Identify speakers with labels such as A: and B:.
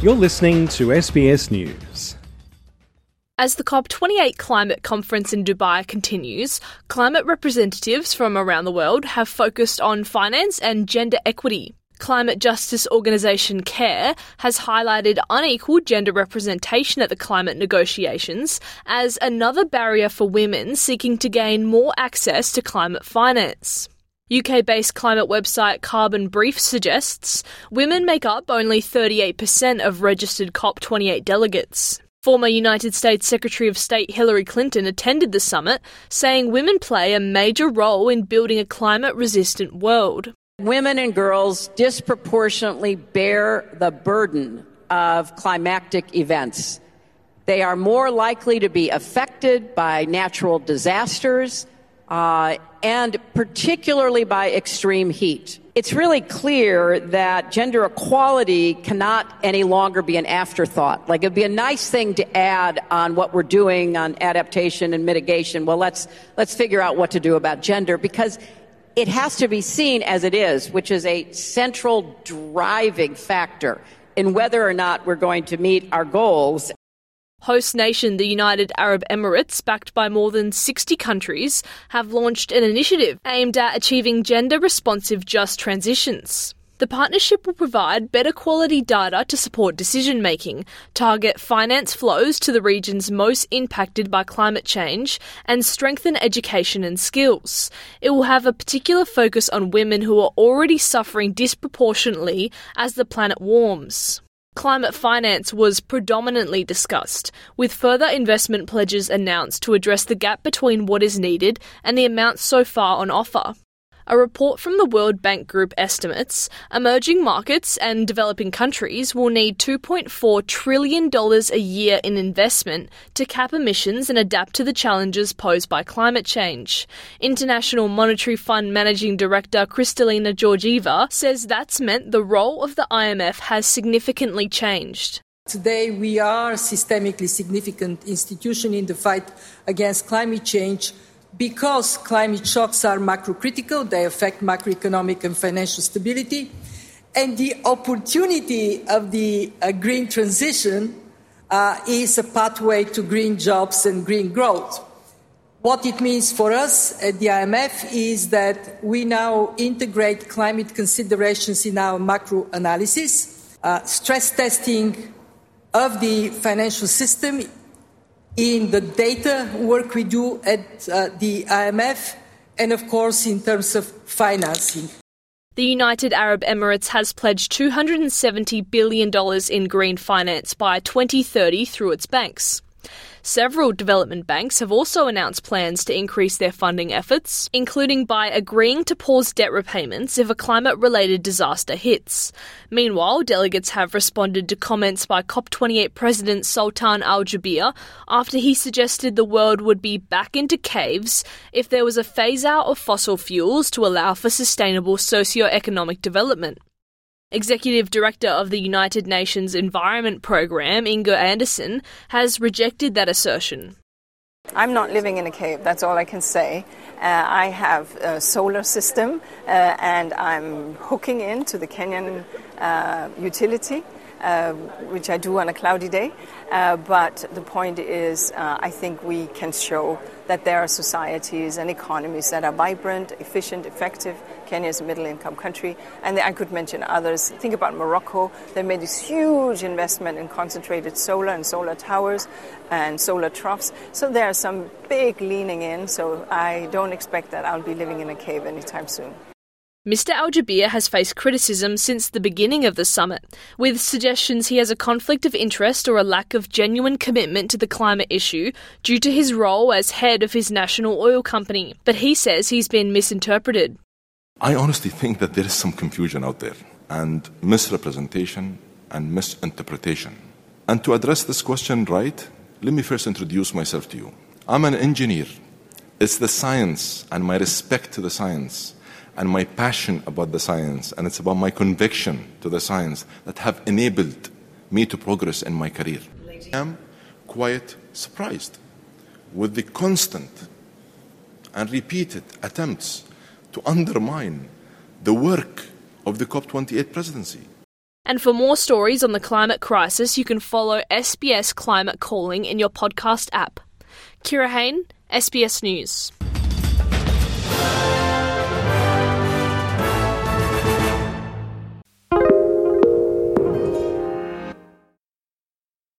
A: You're listening to SBS News.
B: As the COP28 climate conference in Dubai continues, climate representatives from around the world have focused on finance and gender equity. Climate justice organisation CARE has highlighted unequal gender representation at the climate negotiations as another barrier for women seeking to gain more access to climate finance. UK based climate website Carbon Brief suggests women make up only 38% of registered COP28 delegates. Former United States Secretary of State Hillary Clinton attended the summit, saying women play a major role in building a climate resistant world.
C: Women and girls disproportionately bear the burden of climactic events. They are more likely to be affected by natural disasters uh, and particularly by extreme heat. It's really clear that gender equality cannot any longer be an afterthought. Like it'd be a nice thing to add on what we're doing on adaptation and mitigation. Well, let's let's figure out what to do about gender because it has to be seen as it is, which is a central driving factor in whether or not we're going to meet our goals
B: Host nation, the United Arab Emirates, backed by more than 60 countries, have launched an initiative aimed at achieving gender responsive just transitions. The partnership will provide better quality data to support decision making, target finance flows to the regions most impacted by climate change, and strengthen education and skills. It will have a particular focus on women who are already suffering disproportionately as the planet warms. Climate finance was predominantly discussed, with further investment pledges announced to address the gap between what is needed and the amounts so far on offer. A report from the World Bank Group estimates emerging markets and developing countries will need $2.4 trillion a year in investment to cap emissions and adapt to the challenges posed by climate change. International Monetary Fund Managing Director Kristalina Georgieva says that's meant the role of the IMF has significantly changed.
D: Today, we are a systemically significant institution in the fight against climate change because climate shocks are macrocritical, they affect macroeconomic and financial stability, and the opportunity of the uh, green transition uh, is a pathway to green jobs and green growth. What it means for us at the IMF is that we now integrate climate considerations in our macro analysis, uh, stress testing of the financial system in the data work we do at uh, the IMF, and of course, in terms of financing.
B: The United Arab Emirates has pledged $270 billion in green finance by 2030 through its banks. Several development banks have also announced plans to increase their funding efforts, including by agreeing to pause debt repayments if a climate related disaster hits. Meanwhile, delegates have responded to comments by COP28 President Sultan Al Jaber after he suggested the world would be back into caves if there was a phase out of fossil fuels to allow for sustainable socio-economic development. Executive Director of the United Nations Environment Programme, Inger Andersen, has rejected that assertion.
E: I'm not living in a cave, that's all I can say. Uh, I have a solar system uh, and I'm hooking into the Kenyan uh, utility. Uh, which I do on a cloudy day. Uh, but the point is, uh, I think we can show that there are societies and economies that are vibrant, efficient, effective. Kenya is a middle income country, and I could mention others. Think about Morocco. They made this huge investment in concentrated solar and solar towers and solar troughs. So there are some big leaning in, so I don't expect that I'll be living in a cave anytime soon.
B: Mr. Al Jaber has faced criticism since the beginning of the summit, with suggestions he has a conflict of interest or a lack of genuine commitment to the climate issue due to his role as head of his national oil company. But he says he's been misinterpreted.
F: I honestly think that there is some confusion out there and misrepresentation and misinterpretation. And to address this question right, let me first introduce myself to you. I'm an engineer. It's the science and my respect to the science and my passion about the science, and it's about my conviction to the science that have enabled me to progress in my career. I am quite surprised with the constant and repeated attempts to undermine the work of the COP28 presidency.
B: And for more stories on the climate crisis, you can follow SBS Climate Calling in your podcast app. Kira Hain, SBS News.